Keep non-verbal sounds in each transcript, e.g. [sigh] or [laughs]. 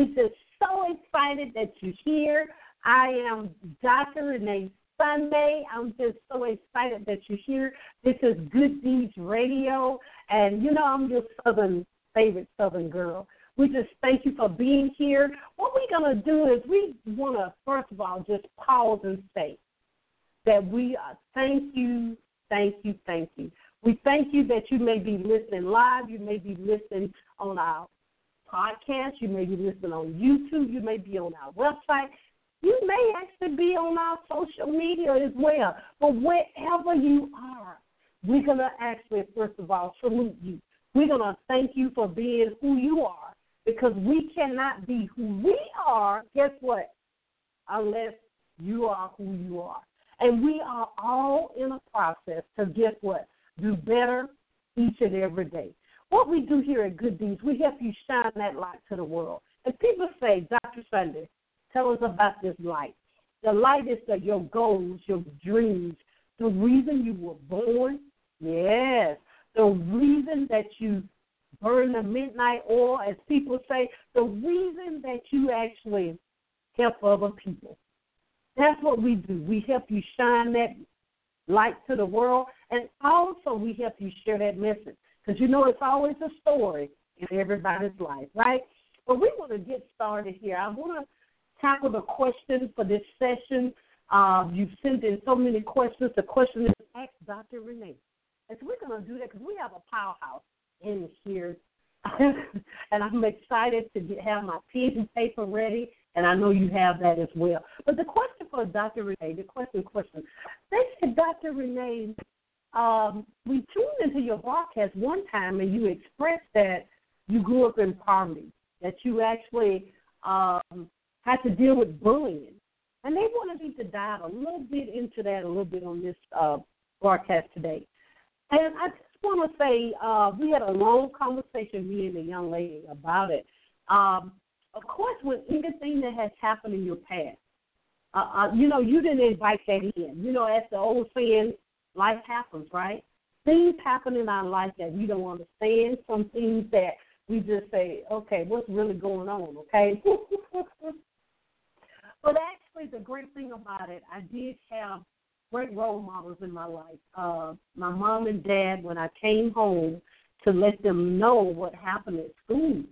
we're just so excited that you're here. I am Dr. Renee Sunday. I'm just so excited that you're here. This is Good Deeds Radio, and you know I'm your Southern favorite Southern girl. We just thank you for being here. What we're gonna do is we want to first of all just pause and say that we uh, thank you, thank you, thank you. We thank you that you may be listening live, you may be listening on our podcast, you may be listening on YouTube, you may be on our website, you may actually be on our social media as well. But wherever you are, we're going to actually, first of all, salute you. We're going to thank you for being who you are because we cannot be who we are, guess what? Unless you are who you are. And we are all in a process to guess what? Do better each and every day. What we do here at Good Deeds, we help you shine that light to the world. And people say, Dr. Sunday, tell us about this light. The light is the, your goals, your dreams, the reason you were born. Yes, the reason that you burn the midnight oil, as people say, the reason that you actually help other people. That's what we do. We help you shine that light to the world, and also we help you share that message. Because you know it's always a story in everybody's life, right? But we want to get started here. I want to tackle the question for this session. Um, you've sent in so many questions. The question is ask Dr. Renee. And so we're going to do that because we have a powerhouse in here. [laughs] and I'm excited to get, have my pen and paper ready, and I know you have that as well. But the question for Dr. Renee, the question, question, they said, Dr. Renee, um, we tuned into your broadcast one time, and you expressed that you grew up in poverty, that you actually um, had to deal with bullying. And they wanted me to dive a little bit into that a little bit on this uh, broadcast today. And I just want to say uh, we had a long conversation, me and the young lady, about it. Um, of course, with anything that has happened in your past, uh, uh, you know, you didn't invite that in. You know, as the old saying, life happens, right? Things happen in our life that we don't understand. Some things that we just say, okay, what's really going on, okay? [laughs] but actually, the great thing about it, I did have great role models in my life. Uh, my mom and dad, when I came home to let them know what happened at school,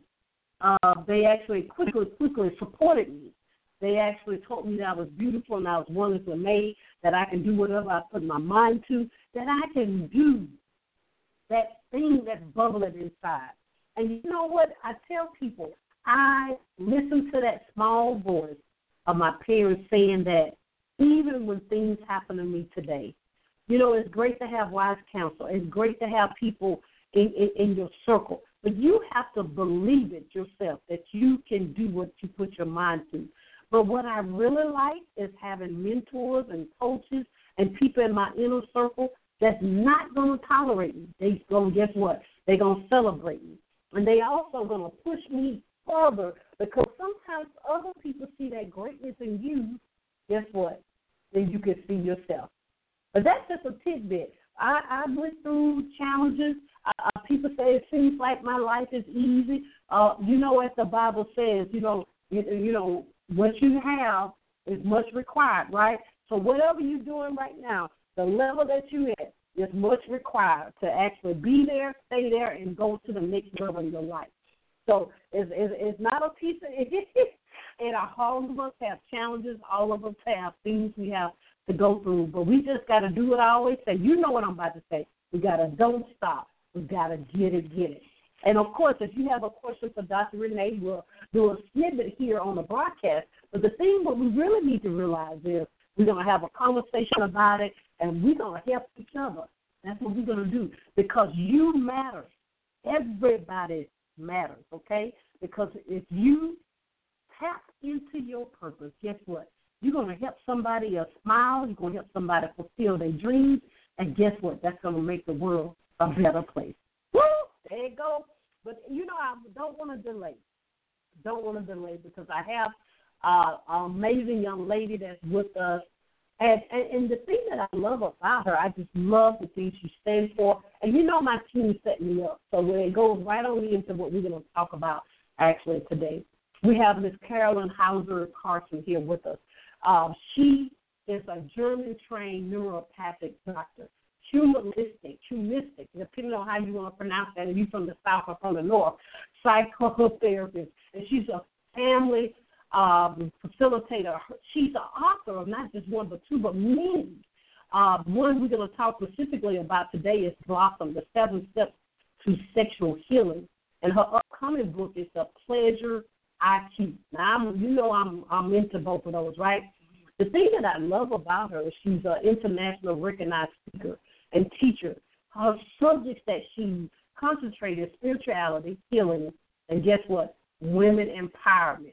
uh, they actually quickly, quickly supported me. They actually told me that I was beautiful and I was wonderfully made, that I can do whatever I put my mind to, that I can do that thing that's bubbling inside. And you know what? I tell people, I listen to that small voice of my parents saying that even when things happen to me today, you know, it's great to have wise counsel. It's great to have people in, in, in your circle. But you have to believe it yourself that you can do what you put your mind to. But what I really like is having mentors and coaches and people in my inner circle that's not going to tolerate me. They're going to, guess what? They're going to celebrate me. And they also going to push me further because sometimes other people see that greatness in you. Guess what? Then you can see yourself. But that's just a tidbit. I, I went through challenges. Uh, people say it seems like my life is easy. Uh, you know, as the Bible says, you know, you, you know, what you have is much required, right? So whatever you're doing right now, the level that you're at is much required to actually be there, stay there, and go to the next level in your life. So it's, it's, it's not a piece of it. [laughs] and all of us have challenges. All of us have things we have to go through. But we just got to do what I always say. You know what I'm about to say. We got to don't stop. We got to get it, get it. And of course, if you have a question for Dr. Renee, we'll do a snippet here on the broadcast. But the thing what we really need to realize is we're going to have a conversation about it, and we're going to help each other. That's what we're going to do because you matter. Everybody matters, okay? Because if you tap into your purpose, guess what? You're going to help somebody a smile. You're going to help somebody fulfill their dreams. And guess what? That's going to make the world a better place. Woo! There you go. But you know, I don't want to delay. Don't want to delay because I have uh, an amazing young lady that's with us. And, and and the thing that I love about her, I just love the things she stands for. And you know, my team set me up, so it goes right on into what we're going to talk about actually today. we have Miss Carolin Hauser Carson here with us. Uh, she is a German trained naturopathic doctor, humanistic, humanistic, depending on how you want to pronounce that, if you're from the South or from the North, psychotherapist. And she's a family um, facilitator. She's an author of not just one, but two, but many. Uh, one we're going to talk specifically about today is Blossom, the seven steps to sexual healing. And her upcoming book is The Pleasure I Keep. Now, I'm, you know I'm, I'm into both of those, right? The thing that I love about her is she's an international recognized speaker and teacher. Her subjects that she concentrated spirituality, healing, and guess what? Women empowerment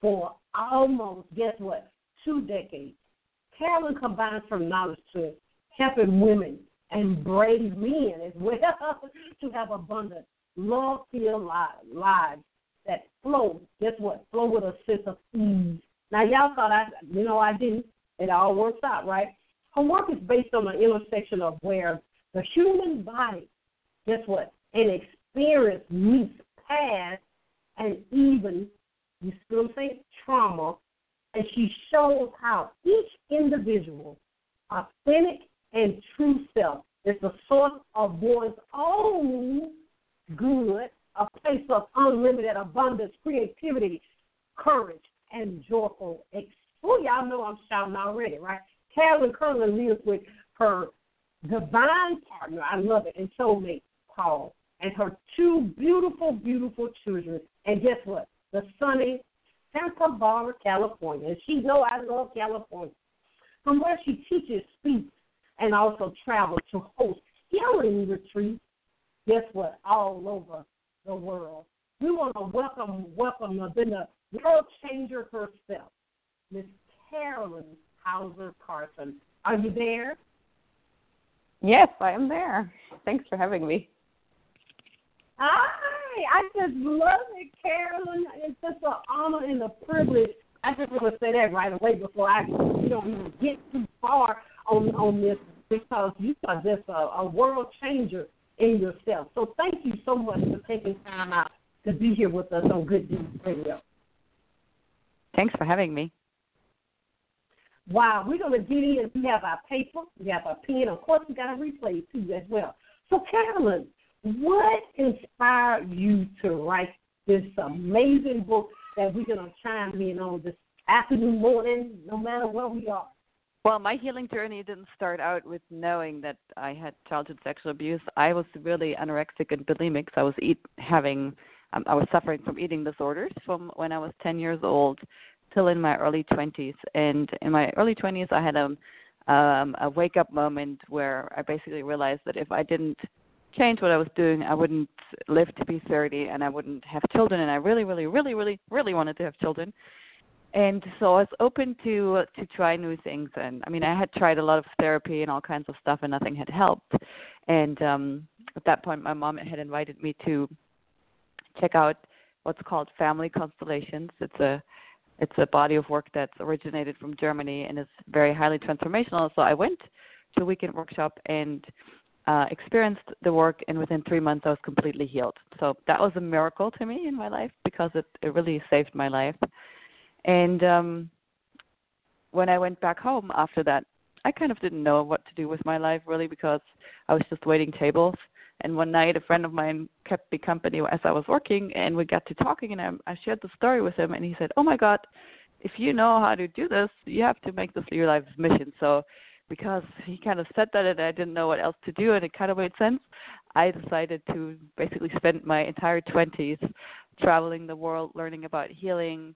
for almost, guess what? Two decades. Carolin combines her knowledge to helping women and brave men as well [laughs] to have abundant, love filled lives that flow. Guess what? Flow with a sense of ease. Now, y'all thought I, you know, I didn't. It all works out, right? Her work is based on the intersection of where the human body, guess what? An experience meets past and even, you still I'm trauma. And she shows how each individual, authentic and true self, is the source of one's own good, a place of unlimited abundance, creativity, courage, and joyful. Oh, y'all know I'm shouting already, right? Carolin Curlin lives with her divine partner, I love it, and soulmate, Paul, and her two beautiful, beautiful children. And guess what? The sunny Santa Barbara, California. And she know I love California. From where she teaches, speaks, and also travels to host healing retreats. Guess what? All over the world. We want to welcome, welcome the, the world changer herself, Miss Carolin Hauser Carson. Are you there? Yes, I am there. Thanks for having me. Hi, I just love it, Carolin. It's just an honor and a privilege. I just want to say that right away before I, you know, even get too far on on this because you are just a, a world changer in yourself. So thank you so much for taking time out to be here with us on Good News Radio. Thanks for having me. Wow, we're going to get in. We have our paper, we have our pen. Of course, we got a replay too as well. So, Carolin, what inspired you to write this amazing book that we're going to chime in on this afternoon, morning, no matter where we are? Well, my healing journey didn't start out with knowing that I had childhood sexual abuse. I was really anorexic and bulimic. So I was eat having um, I was suffering from eating disorders from when I was 10 years old till in my early 20s. And in my early 20s, I had a um, a wake up moment where I basically realized that if I didn't change what I was doing, I wouldn't live to be 30 and I wouldn't have children. And I really, really, really, really, really wanted to have children. And so I was open to to try new things. And I mean, I had tried a lot of therapy and all kinds of stuff, and nothing had helped. And um, at that point, my mom had invited me to check out what's called Family Constellations. It's a it's a body of work that's originated from Germany and is very highly transformational. So I went to a weekend workshop and uh, experienced the work, and within three months I was completely healed. So that was a miracle to me in my life because it, it really saved my life. And um, when I went back home after that, I kind of didn't know what to do with my life really because I was just waiting tables and one night, a friend of mine kept me company as I was working, and we got to talking, and I, I shared the story with him, and he said, "Oh my God, if you know how to do this, you have to make this your life's mission." So, because he kind of said that, and I didn't know what else to do, and it kind of made sense, I decided to basically spend my entire 20s traveling the world, learning about healing,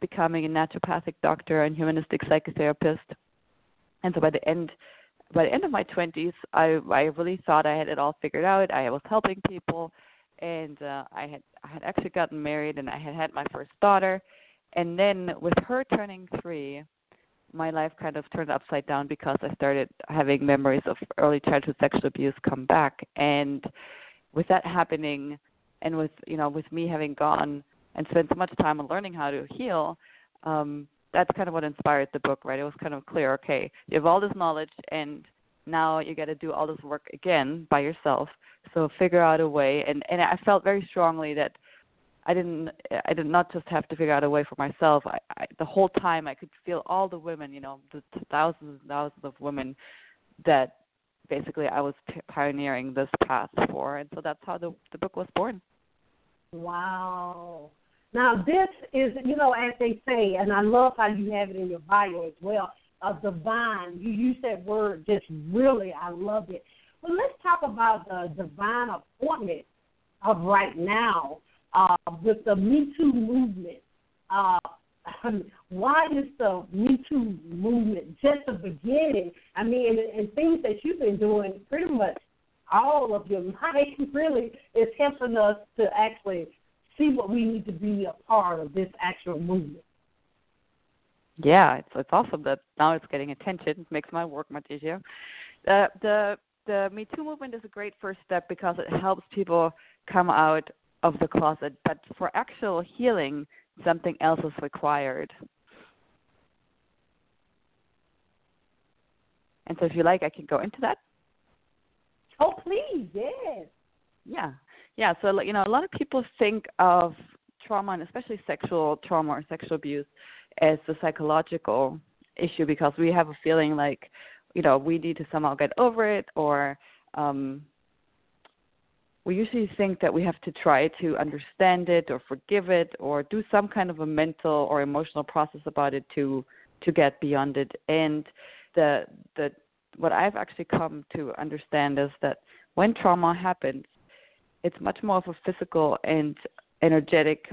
becoming a naturopathic doctor and humanistic psychotherapist. And so by the end by the end of my 20s, I I really thought I had it all figured out. I was helping people, and uh, I had I had actually gotten married, and I had had my first daughter, and then with her turning three, my life kind of turned upside down because I started having memories of early childhood sexual abuse come back, and with that happening, and with you know with me having gone and spent so much time on learning how to heal. Um, that's kind of what inspired the book, right? It was kind of clear, okay, you have all this knowledge and now you got to do all this work again by yourself. So figure out a way and and I felt very strongly that I didn't I did not just have to figure out a way for myself. I, I the whole time I could feel all the women, you know, the thousands and thousands of women that basically I was p- pioneering this path for, and so that's how the the book was born. Wow. Now this is, you know, as they say, and I love how you have it in your bio as well. A divine. You use that word just really. I love it. Well, let's talk about the divine appointment of right now uh, with the Me Too movement. Uh, [laughs] why is the Me Too movement just the beginning? I mean, and, and things that you've been doing pretty much all of your [laughs] life really is helping us to actually see what we need to be a part of this actual movement. Yeah, it's it's awesome that now it's getting attention. It makes my work much easier. Uh, the the Me Too movement is a great first step because it helps people come out of the closet. But for actual healing, something else is required. And so, if you like, I can go into that. Oh, please, yes. Yeah, yeah. So, you know, a lot of people think of trauma, and especially sexual trauma or sexual abuse, as a psychological issue because we have a feeling like, you know, we need to somehow get over it, or um, we usually think that we have to try to understand it or forgive it or do some kind of a mental or emotional process about it to to get beyond it and the the what I've actually come to understand is that when trauma happens, it's much more of a physical and energetic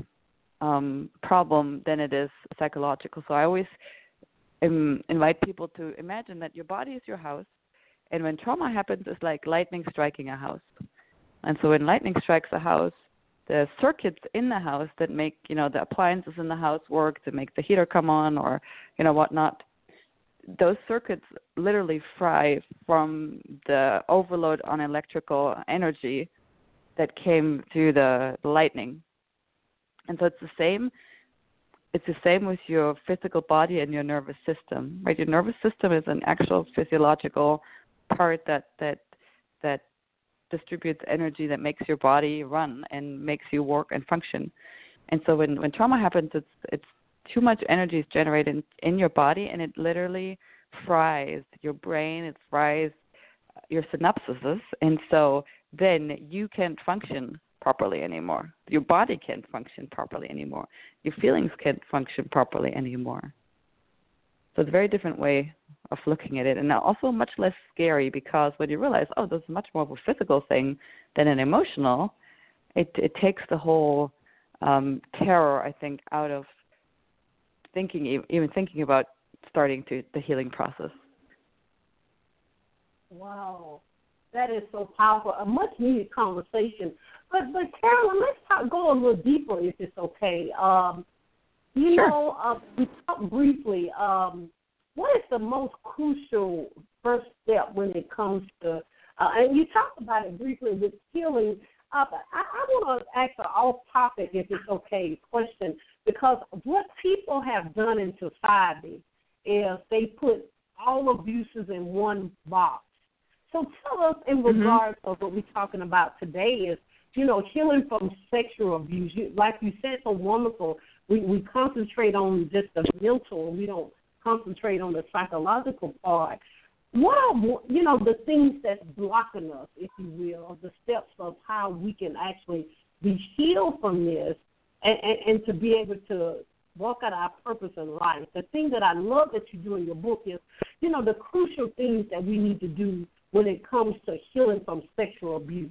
um, problem than it is psychological. So I always um, invite people to imagine that your body is your house, and when trauma happens, it's like lightning striking a house. And so when lightning strikes a house, the circuits in the house that make you know the appliances in the house work, to make the heater come on, or you know whatnot, those circuits literally fry from the overload on electrical energy that came through the, the lightning. And so it's the same it's the same with your physical body and your nervous system. Right? Your nervous system is an actual physiological part that that that distributes energy that makes your body run and makes you work and function. And so when when trauma happens it's it's too much energy is generated in, in your body and it literally fries your brain, it fries your synapses, and so then you can't function properly anymore. Your body can't function properly anymore. Your feelings can't function properly anymore. So it's a very different way of looking at it, and also much less scary because when you realize, oh, this is much more of a physical thing than an emotional, it it takes the whole um, terror, I think, out of thinking even thinking about starting to the healing process. Wow, that is so powerful. A much needed conversation. But but Carolin, let's talk, go a little deeper if it's okay. Um, you sure. know, uh, we talked briefly. Um, what is the most crucial first step when it comes to? Uh, and you talked about it briefly with healing. Uh, I, I want to ask an off-topic, if it's okay, question because what people have done in society is they put all abuses in one box. So tell us in mm-hmm. regards of what we're talking about today is, you know, healing from sexual abuse. You, like you said so wonderful, we, we concentrate on just the mental, we don't concentrate on the psychological part. What are you know the things that's blocking us, if you will, or the steps of how we can actually be healed from this and, and, and to be able to walk out our purpose in life. The thing that I love that you do in your book is, you know, the crucial things that we need to do when it comes to healing from sexual abuse.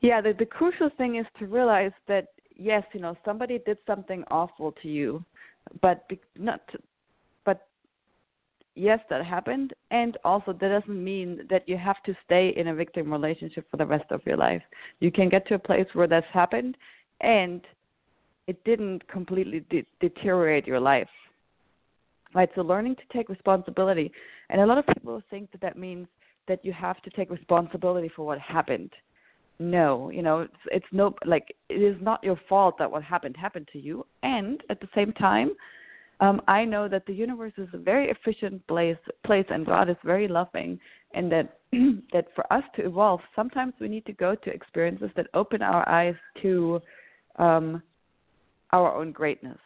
Yeah, the, the crucial thing is to realize that yes, you know, somebody did something awful to you, but be, not but yes, that happened, and also that doesn't mean that you have to stay in a victim relationship for the rest of your life. You can get to a place where that's happened, and it didn't completely de- deteriorate your life. Right, so learning to take responsibility, and a lot of people think that that means that you have to take responsibility for what happened. No, you know, it's, it's no like it is not your fault that what happened happened to you, and at the same time, um, I know that the universe is a very efficient place, place, and God is very loving, and that [clears throat] that for us to evolve, sometimes we need to go to experiences that open our eyes to um, our own greatness,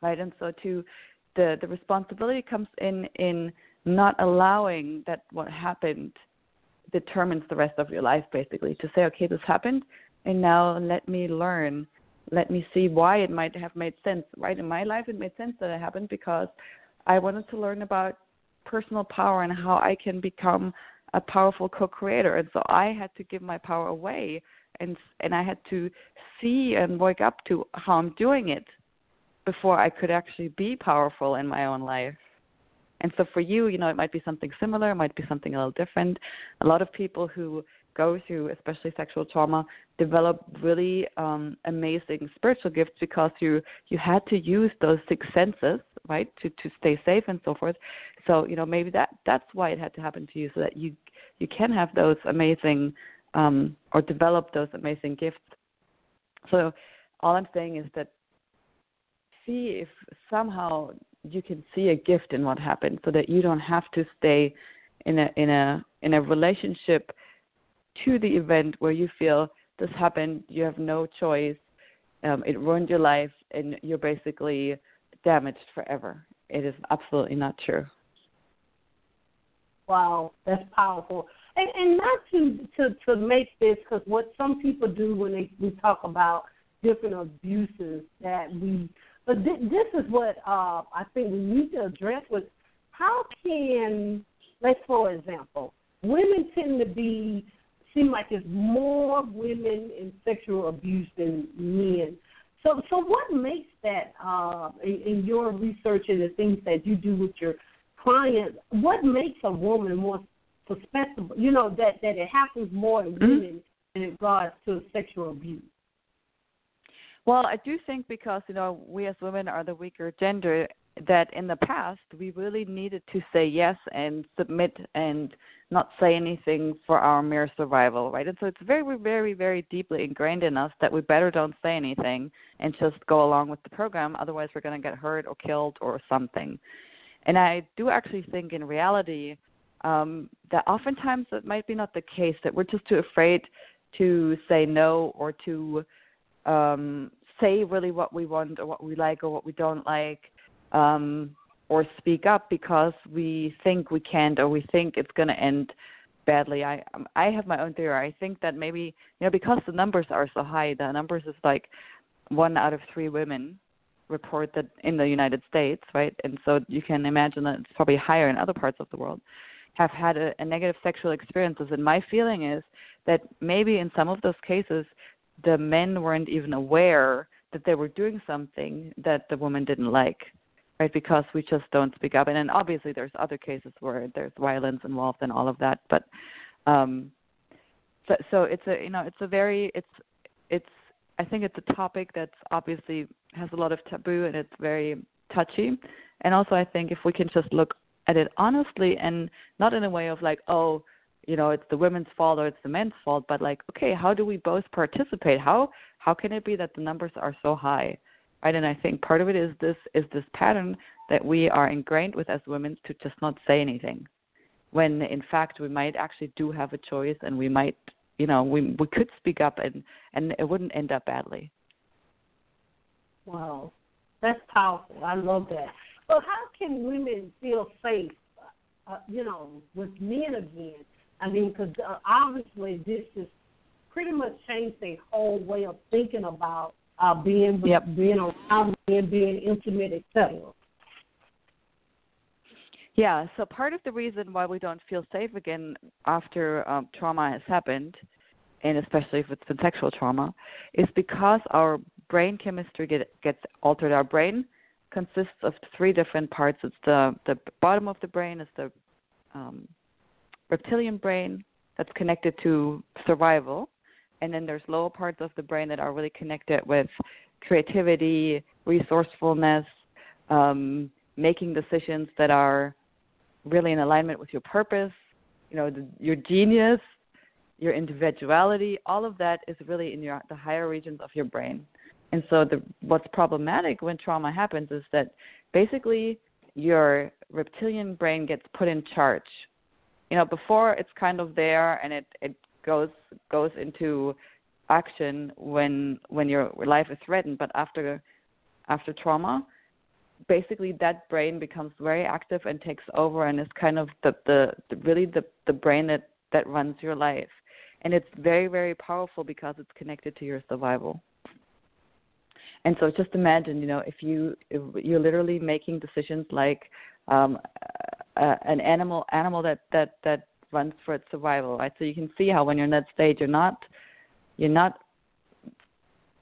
right? And so, to the the responsibility comes in in not allowing that what happened determines the rest of your life, basically. To say, okay, this happened, and now let me learn let me see why it might have made sense. Right in my life, it made sense that it happened because I wanted to learn about personal power and how I can become a powerful co-creator. And so I had to give my power away, and and I had to see and wake up to how I'm doing it before I could actually be powerful in my own life. And so for you, you know, it might be something similar, it might be something a little different. A lot of people who go through, especially sexual trauma, develop really um, amazing spiritual gifts because you you had to use those six senses, right, to to stay safe and so forth. So you know maybe that that's why it had to happen to you, so that you you can have those amazing um, or develop those amazing gifts. So all I'm saying is that see if somehow you can see a gift in what happened, so that you don't have to stay in a in a in a relationship to the event where you feel this happened, you have no choice, um, it ruined your life, and you're basically damaged forever. It is absolutely not true. Wow, that's powerful. And, and not to to to make this because what some people do when they we talk about different abuses that we, but th- this is what uh, I think we need to address with how can let's for example, women tend to be seem like there's more women in sexual abuse than men. So, so what makes that uh, in, in your research and the things that you do with your clients? What makes a woman more susceptible? You know that that it happens more in mm-hmm. women in regards to sexual abuse. Well, I do think because you know we as women are the weaker gender, that in the past we really needed to say yes and submit and not say anything for our mere survival, right? And so it's very, very, very deeply ingrained in us that we better don't say anything and just go along with the program. Otherwise, we're going to get hurt or killed or something. And I do actually think in reality um, that oftentimes it might be not the case, that we're just too afraid to say no or to um, say really what we want or what we like or what we don't like. Um, or speak up because we think we can't or we think it's going to end badly. I um, I have my own theory. I think that maybe you know because the numbers are so high, the numbers is like one out of three women report that in the United States, right? And so you can imagine that it's probably higher in other parts of the world have had a, a negative sexual experiences. And my feeling is that maybe in some of those cases, the men weren't even aware that they were doing something that the woman didn't like right? Because we just don't speak up. And then obviously there's other cases where there's violence involved and all of that. But um, so, so it's a you know it's a very it's it's I think it's a topic that's obviously has a lot of taboo and it's very touchy. And also I think if we can just look at it honestly and not in a way of like oh you know it's the women's fault or it's the men's fault but like okay how do we both participate how how can it be that the numbers are so high right? And I think part of it is this is this pattern that we are ingrained with as women to just not say anything, when in fact we might actually do have a choice, and we might, you know, we we could speak up, and and it wouldn't end up badly. Wow, that's powerful. I love that. Well, how can women feel safe, uh, you know, with men again? I mean, because uh, obviously this has pretty much changed their whole way of thinking about uh, being yep. being around, being being intimate, etc. Yeah, so part of the reason why we don't feel safe again after um, trauma has happened, and especially if it's been sexual trauma, is because our brain chemistry get, gets altered. Our brain consists of three different parts. It's the the bottom of the brain is the um, reptilian brain that's connected to survival, and then there's lower parts of the brain that are really connected with creativity, resourcefulness, um, making decisions that are really in alignment with your purpose, you know, the, your genius, your individuality, all of that is really in your the higher regions of your brain. And so the what's problematic when trauma happens is that basically your reptilian brain gets put in charge. You know, before it's kind of there and it it goes goes into action when when your life is threatened, but after after trauma, basically that brain becomes very active and takes over and is kind of the the, the really the the brain that that runs your life. And it's very very powerful because it's connected to your survival. And so just imagine you know if you if you're literally making decisions like um uh, an animal animal that that that runs for its survival right? So you can see how when you're in that state you're not you're not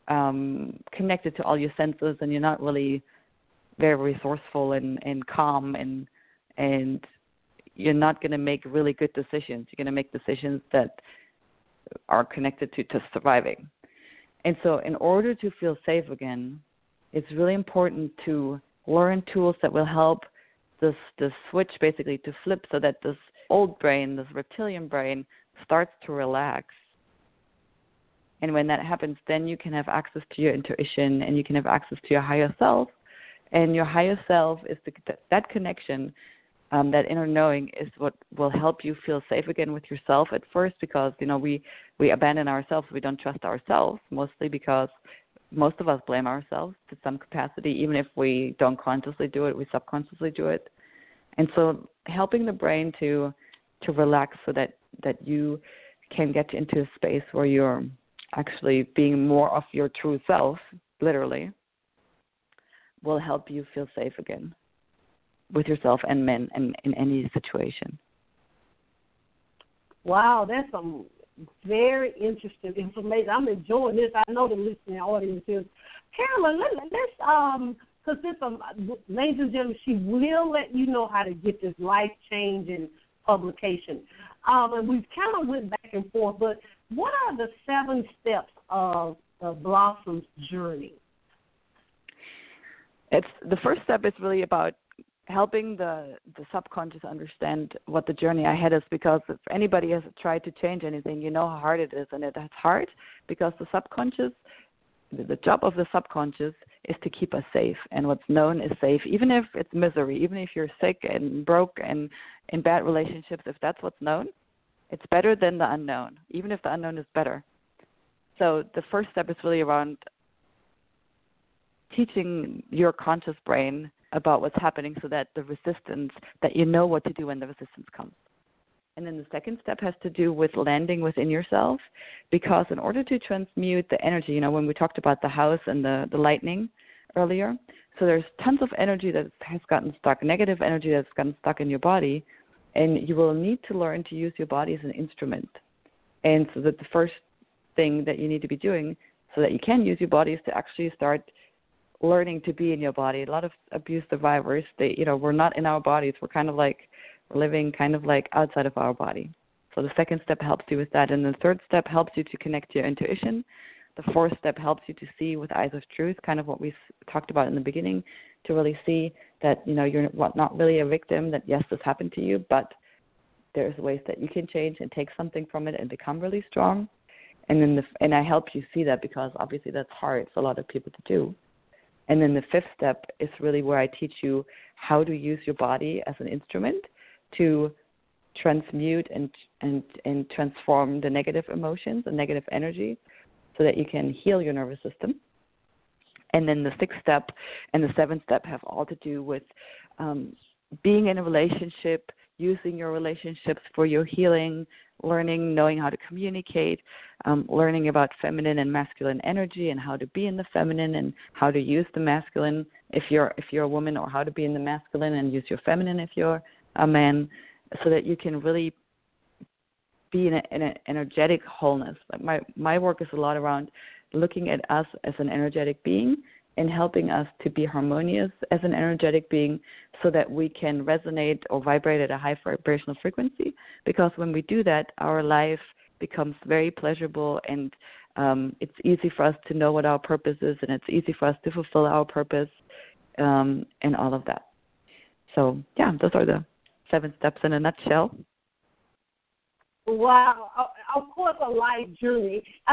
um connected to all your senses and you're not really very resourceful and and calm and and you're not going to make really good decisions. You're going to make decisions that are connected to to surviving. And so in order to feel safe again it's really important to learn tools that will help this this switch basically to flip so that this old brain this reptilian brain starts to relax. And when that happens then you can have access to your intuition and you can have access to your higher self. And your higher self is the, that connection um, that inner knowing is what will help you feel safe again with yourself at first because you know we we abandon ourselves. We don't trust ourselves mostly because most of us blame ourselves to some capacity even if we don't consciously do it we subconsciously do it and so helping the brain to to relax so that that you can get into a space where you're actually being more of your true self literally will help you feel safe again with yourself and men and in any situation. Wow, that's some very interesting information. I'm enjoying this. I know the listening audience is. Carolin, let, let's um because this um ladies and gentlemen, she will let you know how to get this life changing publication. Um, and we've kind of went back and forth, but what are the seven steps of the Blossom's journey? it's the first step is really about helping the the subconscious understand what the journey ahead is because if anybody has tried to change anything you know how hard it is and it's hard because the subconscious the job of the subconscious is to keep us safe and what's known is safe even if it's misery even if you're sick and broke and in bad relationships if that's what's known it's better than the unknown even if the unknown is better. So the first step is really around teaching your conscious brain about what's happening so that the resistance that you know what to do when the resistance comes. And then the second step has to do with landing within yourself because in order to transmute the energy you know when we talked about the house and the the lightning earlier so there's tons of energy that has gotten stuck negative energy that's gotten stuck in your body and you will need to learn to use your body as an instrument. And so that the first thing that you need to be doing so that you can use your body is to actually start learning to be in your body. A lot of abuse survivors, they you know, we're not in our bodies. We're kind of like we're living kind of like outside of our body. So the second step helps you with that, and the third step helps you to connect to your intuition. The fourth step helps you to see with eyes of truth, kind of what we talked about in the beginning, to really see that you know you're not really a victim. That yes, this happened to you, but there's ways that you can change and take something from it and become really strong. And then the, and I help you see that because obviously that's hard for a lot of people to do. And then the fifth step is really where I teach you how to use your body as an instrument to transmute and and and transform the negative emotions and negative energy so that you can heal your nervous system. And then the sixth step and the seventh step have all to do with um, being in a relationship, using your relationships for your healing, learning, knowing how to communicate, um, learning about feminine and masculine energy and how to be in the feminine and how to use the masculine if you're if you're a woman or how to be in the masculine and use your feminine if you're a man, so that you can really be in, an energetic wholeness. Like my my work is a lot around looking at us as an energetic being in helping us to be harmonious as an energetic being so that we can resonate or vibrate at a high vibrational frequency. Because when we do that, our life becomes very pleasurable and um, it's easy for us to know what our purpose is and it's easy for us to fulfill our purpose um, and all of that. So, yeah, those are the seven steps in a nutshell. Wow. Of course, a life journey [laughs]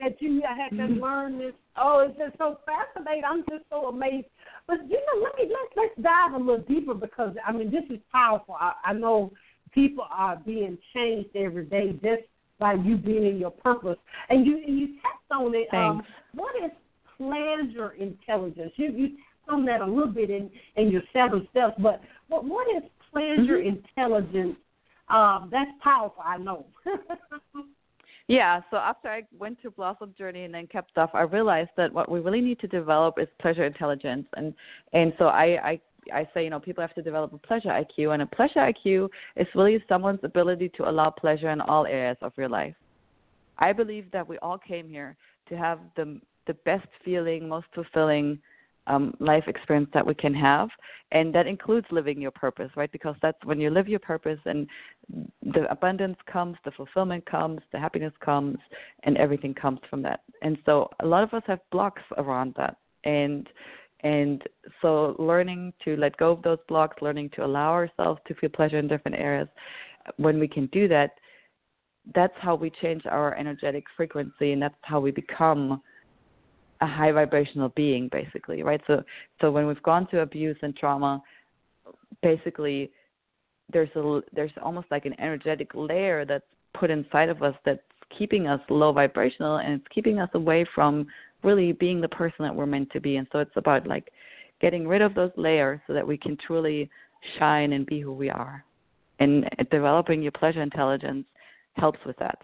that you had to mm-hmm. learn this. Oh, it's just so fascinating. I'm just so amazed. But you know, let me let's let's dive a little deeper because I mean this is powerful. I, I know people are being changed every day just by you being in your purpose. And you you touched on it. Um, what is pleasure intelligence? You you touched on that a little bit in in your seven steps, but what what is pleasure mm-hmm. intelligence? Um, that's powerful. I know. [laughs] Yeah, so after I went through Blossom Journey and then kept stuff, I realized that what we really need to develop is pleasure intelligence, and and so I I I say, you know, people have to develop a pleasure IQ, and a pleasure IQ is really someone's ability to allow pleasure in all areas of your life. I believe that we all came here to have the the best feeling, most fulfilling um, life experience that we can have, and that includes living your purpose, right? Because that's when you live your purpose, and the abundance comes, the fulfillment comes, the happiness comes, and everything comes from that. And so, a lot of us have blocks around that, and and so learning to let go of those blocks, learning to allow ourselves to feel pleasure in different areas, when we can do that, that's how we change our energetic frequency and that's how we become a high vibrational being basically, right? So so when we've gone through abuse and trauma, basically there's a there's almost like an energetic layer that's put inside of us that's keeping us low vibrational and it's keeping us away from really being the person that we're meant to be. And so it's about like getting rid of those layers so that we can truly shine and be who we are. And developing your pleasure intelligence helps with that.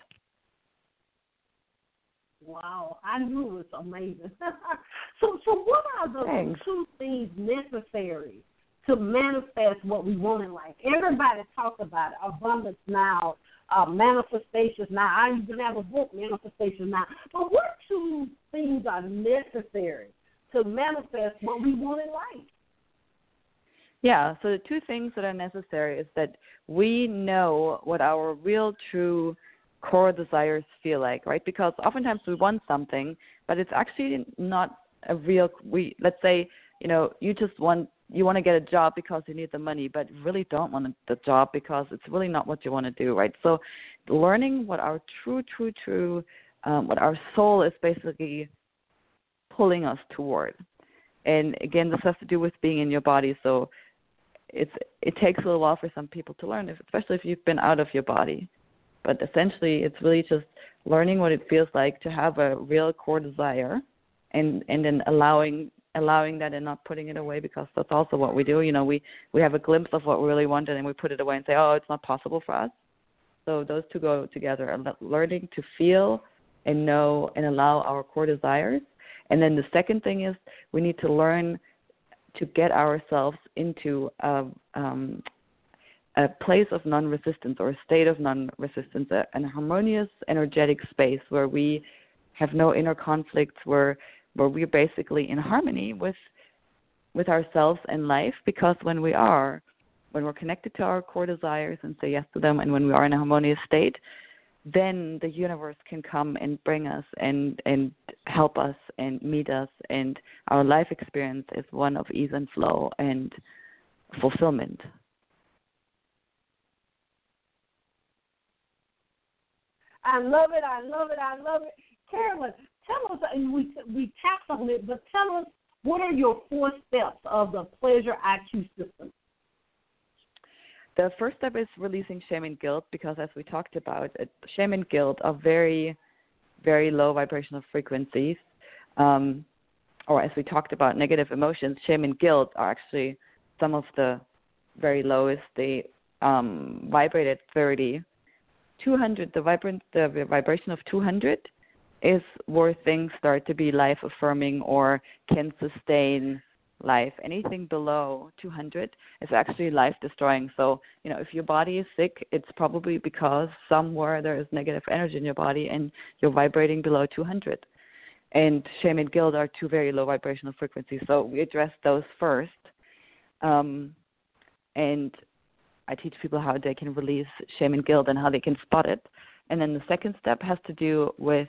Wow, I knew it was amazing. [laughs] so, so what are the Thanks. two things necessary to manifest what we want in life? Everybody talks about it, abundance now, uh, manifestations now. I even have a book, Manifestation Now. But what two things are necessary to manifest what we want in life? Yeah, so the two things that are necessary is that we know what our real, true core desires feel like, right? Because oftentimes we want something, but it's actually not a real. We let's say, you know, you just want you want to get a job because you need the money, but really don't want the job because it's really not what you want to do, right? So, learning what our true, true, true, um, what our soul is basically pulling us toward, and again, this has to do with being in your body. So, it's it takes a little while for some people to learn, especially if you've been out of your body. But essentially, it's really just learning what it feels like to have a real core desire, and and then allowing allowing that and not putting it away because that's also what we do. You know, we we have a glimpse of what we really want and then we put it away and say, oh, it's not possible for us. So those two go together. And learning to feel and know and allow our core desires. And then the second thing is we need to learn to get ourselves into a, um, a place of non-resistance or a state of non-resistance, a, an harmonious, energetic space where we have no inner conflicts, where where we're basically in harmony with with ourselves and life because when we are when we're connected to our core desires and say yes to them and when we are in a harmonious state then the universe can come and bring us and and help us and meet us and our life experience is one of ease and flow and fulfillment I love it. I love it. I love it. Carolin, tell us, and we, we tapped on it, but tell us what are your four steps of the pleasure IQ system? The first step is releasing shame and guilt because, as we talked about, shame and guilt are very, very low vibrational frequencies. Um, or as we talked about, negative emotions, shame and guilt are actually some of the very lowest. They um, vibrate at 30. 200, the, vibrant, the vibration of 200 is where things start to be life affirming or can sustain life. Anything below 200 is actually life destroying. So, you know, if your body is sick, it's probably because somewhere there is negative energy in your body and you're vibrating below 200. And shame and guilt are two very low vibrational frequencies. So we address those first. Um, and I teach people how they can release shame and guilt and how they can spot it. And then the second step has to do with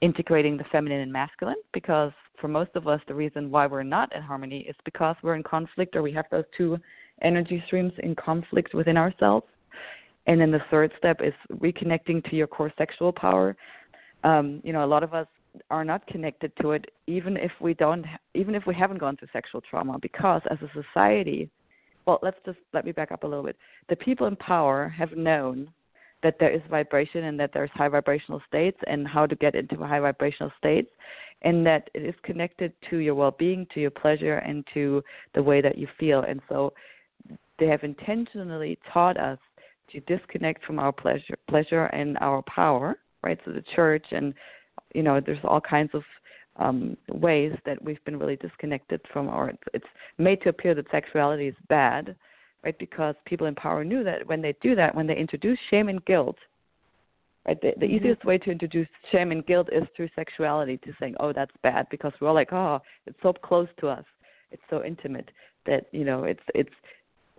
integrating the feminine and masculine because for most of us the reason why we're not in harmony is because we're in conflict or we have those two energy streams in conflict within ourselves And then the third step is reconnecting to your core sexual power. Um, you know, a lot of us are not connected to it, even if we don't, even if we haven't gone through sexual trauma, because as a society, well, let's just let me back up a little bit. The people in power have known that there is vibration and that there's high vibrational states and how to get into high vibrational states and that it is connected to your well-being to your pleasure and to the way that you feel and so they have intentionally taught us to disconnect from our pleasure pleasure and our power right so the church and you know there's all kinds of um ways that we've been really disconnected from our it's made to appear that sexuality is bad right? Because people in power knew that when they do that, when they introduce shame and guilt, right? The, the mm-hmm. easiest way to introduce shame and guilt is through sexuality, to saying, "Oh, that's bad," because we're all like, "Oh, it's so close to us, it's so intimate that you know, it's it's."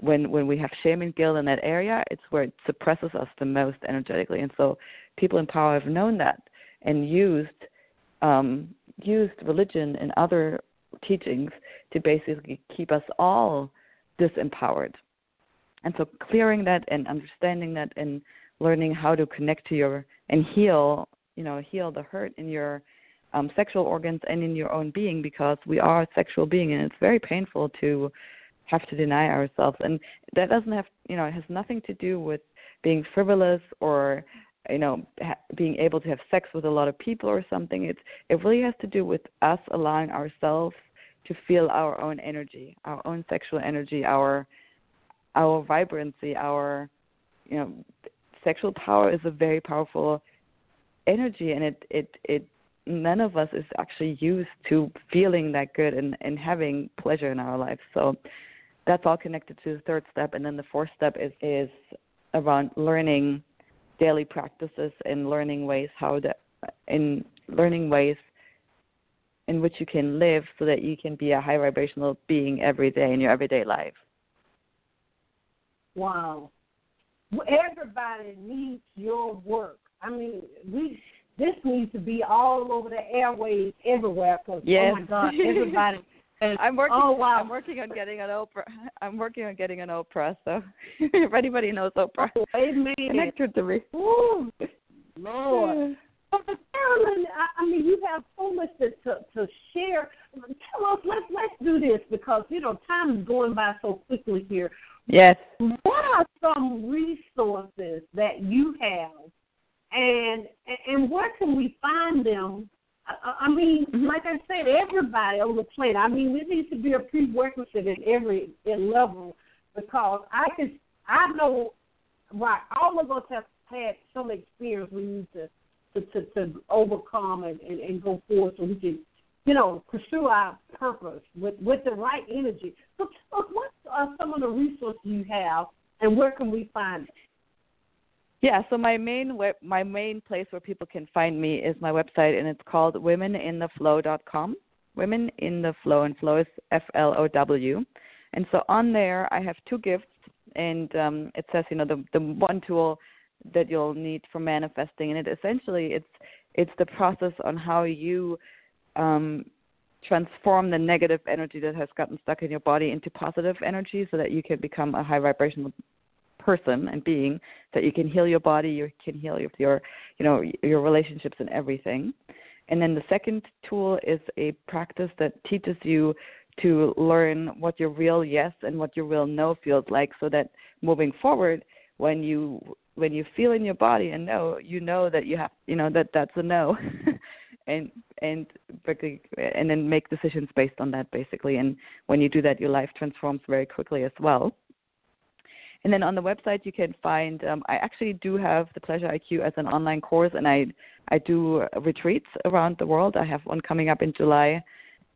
When when we have shame and guilt in that area, it's where it suppresses us the most energetically, and so people in power have known that and used um, used religion and other teachings to basically keep us all disempowered. And so clearing that and understanding that and learning how to connect to your and heal you know heal the hurt in your um, sexual organs and in your own being because we are a sexual being and it's very painful to have to deny ourselves. And that doesn't have you know it has nothing to do with being frivolous or you know ha- being able to have sex with a lot of people or something it's it really has to do with us allowing ourselves to feel our own energy our own sexual energy our our vibrancy, our you know sexual power is a very powerful energy and it it it none of us is actually used to feeling that good and and having pleasure in our life. So that's all connected to the third step and then the fourth step is is around learning daily practices and learning ways how to in learning ways in which you can live so that you can be a high vibrational being every day in your everyday life Wow. Everybody needs your work. I mean, we this needs to be all over the airways everywhere. Cause, yes. Oh my God, [laughs] everybody. I'm working. Oh wow! I'm working on getting an Oprah. [laughs] I'm working on getting an Oprah. So [laughs] if anybody knows Oprah, oh, amen. Connect her to me. Ooh, Lord. But Carolin, I, I mean, you have so much to, to to share. Tell us. Let's let's do this because you know time is going by so quickly here. Yes. What are some resources that you have, and and where can we find them? I, I mean, mm-hmm. like I said, everybody on the planet. I mean, there needs to be a prerequisite at every level because I can. I know, right? All of us have had some experience we need to to to, to overcome and, and and go forward so we can you know, pursue our purpose with, with the right energy. So what are some of the resources you have, and where can we find it? Yeah, so my main web, my main place where people can find me is my website, and it's called womenintheflow.com. Women in the Flow, and Flow is F L O W. And so on there, I have two gifts, and um, it says, you know, the the one tool that you'll need for manifesting, and it essentially it's it's the process on how you um, transform the negative energy that has gotten stuck in your body into positive energy so that you can become a high vibrational person and being that you can heal your body you can heal your, your you know your relationships and everything. And then the second tool is a practice that teaches you to learn what your real yes and what your real no feels like so that moving forward when you when you feel in your body and know you know that you have you know that that's a no. [laughs] And and and then make decisions based on that basically. And when you do that your life transforms very quickly as well and then on the website you can find um, i actually do have the pleasure iq as an online course and i i do retreats around the world. I have one coming up in july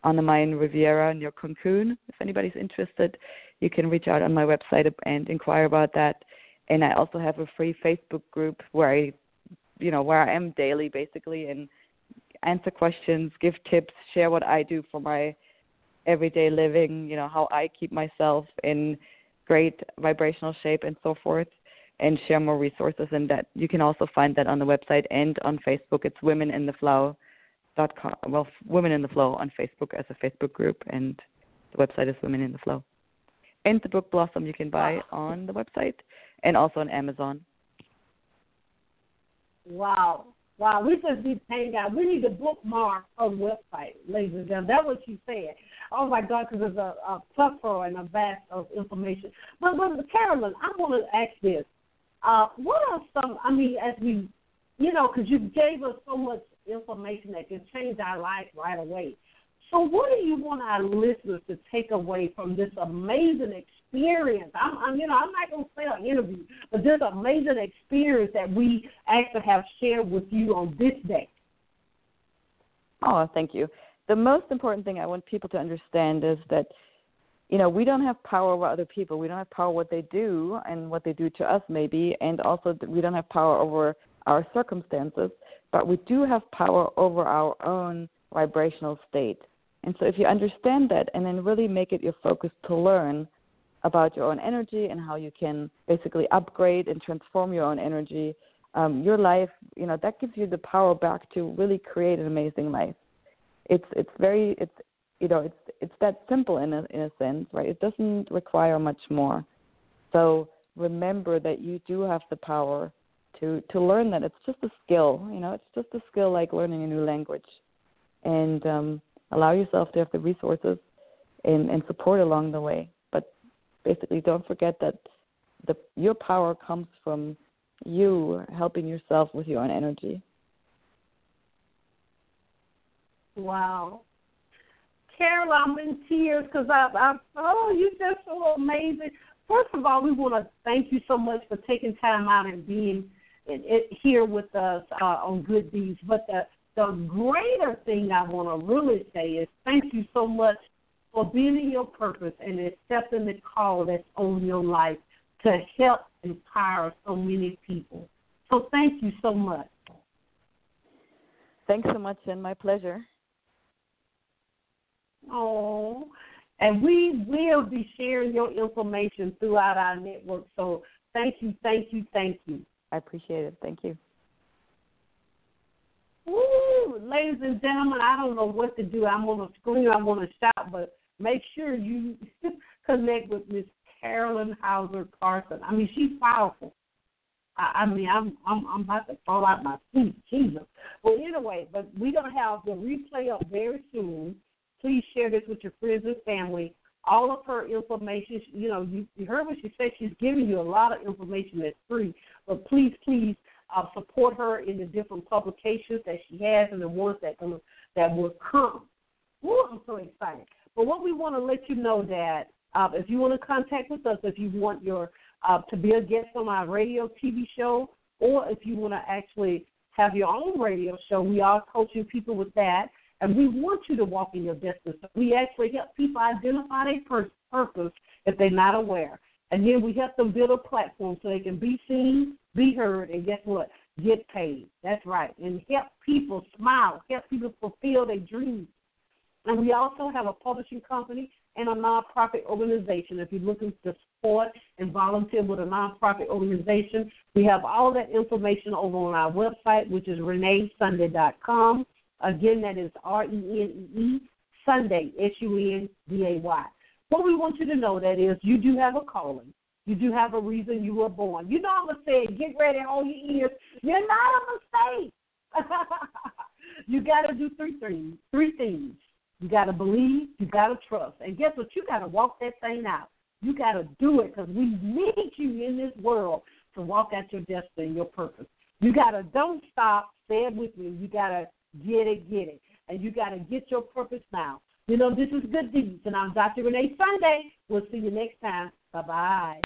on the mayan riviera near cancun. If anybody's interested you can reach out on my website and inquire about that. And i also have a free facebook group where i you know where i am daily basically and answer questions, give tips, share what I do for my everyday living, you know, how I keep myself in great vibrational shape and so forth and share more resources and that you can also find that on the website and on Facebook. It's women in the flow dot com well women in the flow on facebook as a facebook group and the website is women in the flow and the book blossom you can buy on the website and also on amazon Wow. Wow, we just need to hang out. We need to bookmark her website, ladies and gentlemen. That's what she said. Oh my God, because there's a, a plethora and a vast of information. But, but Carolin, I want to ask this: uh, What are some? I mean, as we, you know, because you gave us so much information that can change our life right away. So, what do you want our listeners to take away from this amazing experience? I'm, I'm you know, I'm not going to say an interview, but this amazing experience that we actually have shared with you on this day. Oh, thank you. The most important thing I want people to understand is that, you know, we don't have power over other people. We don't have power what they do and what they do to us, maybe, and also we don't have power over our circumstances, but we do have power over our own vibrational state. And so if you understand that and then really make it your focus to learn about your own energy and how you can basically upgrade and transform your own energy, um, your life, you know, that gives you the power back to really create an amazing life. It's it's very it's you know it's it's that simple in a in a sense, right? It doesn't require much more. So remember that you do have the power to to learn that it's just a skill. You know, it's just a skill like learning a new language, and um, allow yourself to have the resources and, and support along the way. But basically, don't forget that the your power comes from you helping yourself with your own energy. Wow. Carol, I'm in tears because I, I, oh, you're just so amazing. First of all, we want to thank you so much for taking time out and being it, it, here with us uh, on Good Deeds. But the the greater thing I want to really say is thank you so much for being in your purpose and accepting the call that's on your life to help empower so many people. So thank you so much. Thanks so much, and my pleasure. Oh, and we will be sharing your information throughout our network. So thank you, thank you, thank you. I appreciate it. Thank you. Woo! Ladies and gentlemen, I don't know what to do. I'm on the screen. I want to shout, but make sure you [laughs] connect with Miss Carolin Hauser Carson. I mean, she's powerful. I, I mean, I'm I'm I'm about to fall out my seat, Jesus. Well, anyway, but we're gonna have the replay up very soon. Please share this with your friends and family. All of her information, you know, you, you heard what she said. She's giving you a lot of information that's free. But please, please uh, support her in the different publications that she has and the ones that gonna, that will come. Ooh, I'm so excited. But what we want to let you know that uh, if you want to contact with us, if you want your uh, to be a guest on our radio TV show, or if you want to actually have your own radio show, we are coaching people with that, and we want you to walk in your. So we actually help people identify their purpose if they're not aware. And then we help them build a platform so they can be seen, be heard, and guess what? Get paid. That's right. And help people smile, help people fulfill their dreams. And we also have a publishing company and a nonprofit organization. If you're looking to support and volunteer with a nonprofit organization, we have all that information over on our website, which is reneesunday.com. Again, that is R E N E E Sunday, S U N D A Y. What we want you to know that is you do have a calling. You do have a reason you were born. You know I'm gonna say get ready, hold your ears. You're not a mistake. [laughs] you gotta do three things. Three things. You gotta believe, you gotta trust. And guess what? You gotta walk that thing out. You gotta do it because we need you in this world to walk out your destiny your purpose. You gotta don't stop, say it with me. You gotta get it, get it. And you gotta get your purpose now. You know, this is Good Deeds, and I'm Dr. Renee Sunday. We'll see you next time. Bye bye.